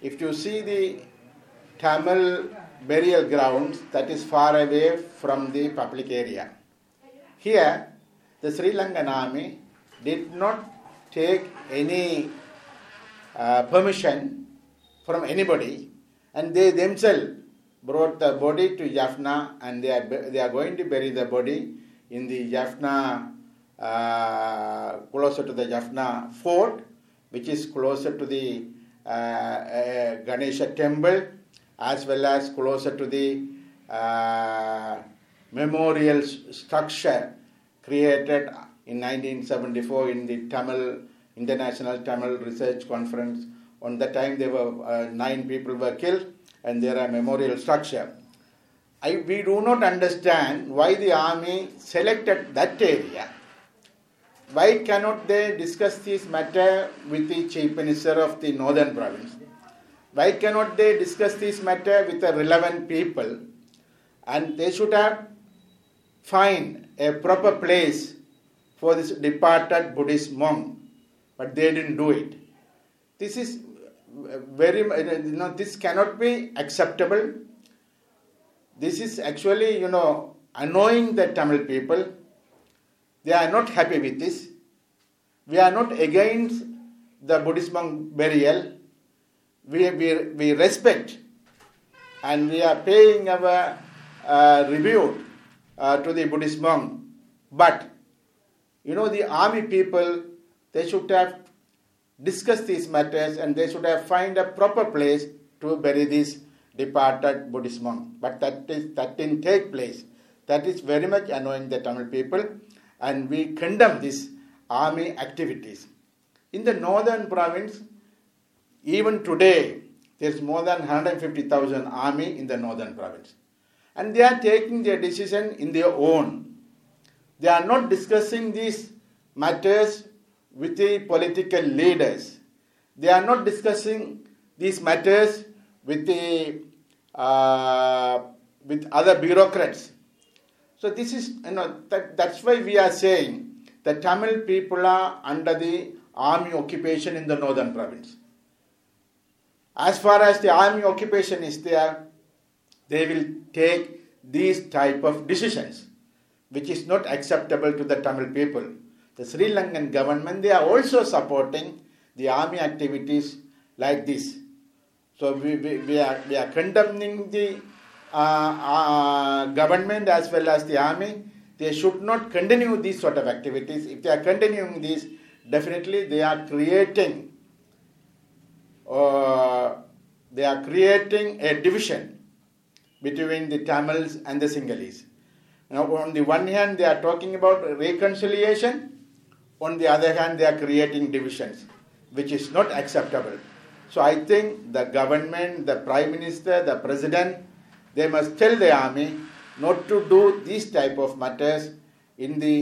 if you see the Tamil burial grounds, that is far away from the public area. Here, the Sri Lankan army did not take any uh, permission from anybody, and they themselves brought the body to Jaffna, and they are, they are going to bury the body in the Jaffna, uh, closer to the Jaffna fort, which is closer to the Ganesha temple, as well as closer to the uh, memorial structure created in 1974 in the Tamil International Tamil Research Conference. On the time, there were uh, nine people were killed, and there are memorial structure. I, we do not understand why the army selected that area. Why cannot they discuss this matter with the chief minister of the northern province? Why cannot they discuss this matter with the relevant people? And they should have find a proper place for this departed Buddhist monk, but they didn't do it. This is very, you know, this cannot be acceptable. This is actually, you know, annoying the Tamil people. They are not happy with this. We are not against the Buddhist monk burial. We, we, we respect and we are paying our uh, uh, to the Buddhist monk. But, you know, the army people, they should have discussed these matters and they should have find a proper place to bury this departed Buddhist monk. But that, is, that didn't take place. That is very much annoying the Tamil people and we condemn these army activities. In the northern province, even today, there's more than 150,000 army in the northern province. And they are taking their decision in their own. They are not discussing these matters with the political leaders. They are not discussing these matters with the uh, with other bureaucrats. So this is you know that, that's why we are saying the Tamil people are under the army occupation in the northern province. As far as the army occupation is there, they will take these type of decisions, which is not acceptable to the Tamil people. The Sri Lankan government, they are also supporting the army activities like this. So we, we, we, are, we are condemning the government as well as the army. They should not continue these sort of activities. If they are continuing this, definitely they are creating uh, they are creating a division between the Tamils and the Sinhalese. Now, on the one hand, they are talking about reconciliation. On the other hand, they are creating divisions, which is not acceptable. So, I think the government, the prime minister, the president, they must tell the army not to do these type of matters in the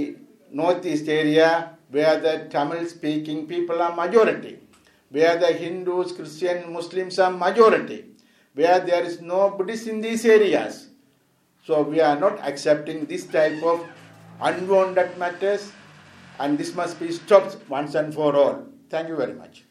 northeast area where the Tamil speaking people are majority where the Hindus, Christian, Muslims are majority, where there is no Buddhist in these areas. So we are not accepting this type of unwanted matters and this must be stopped once and for all. Thank you very much.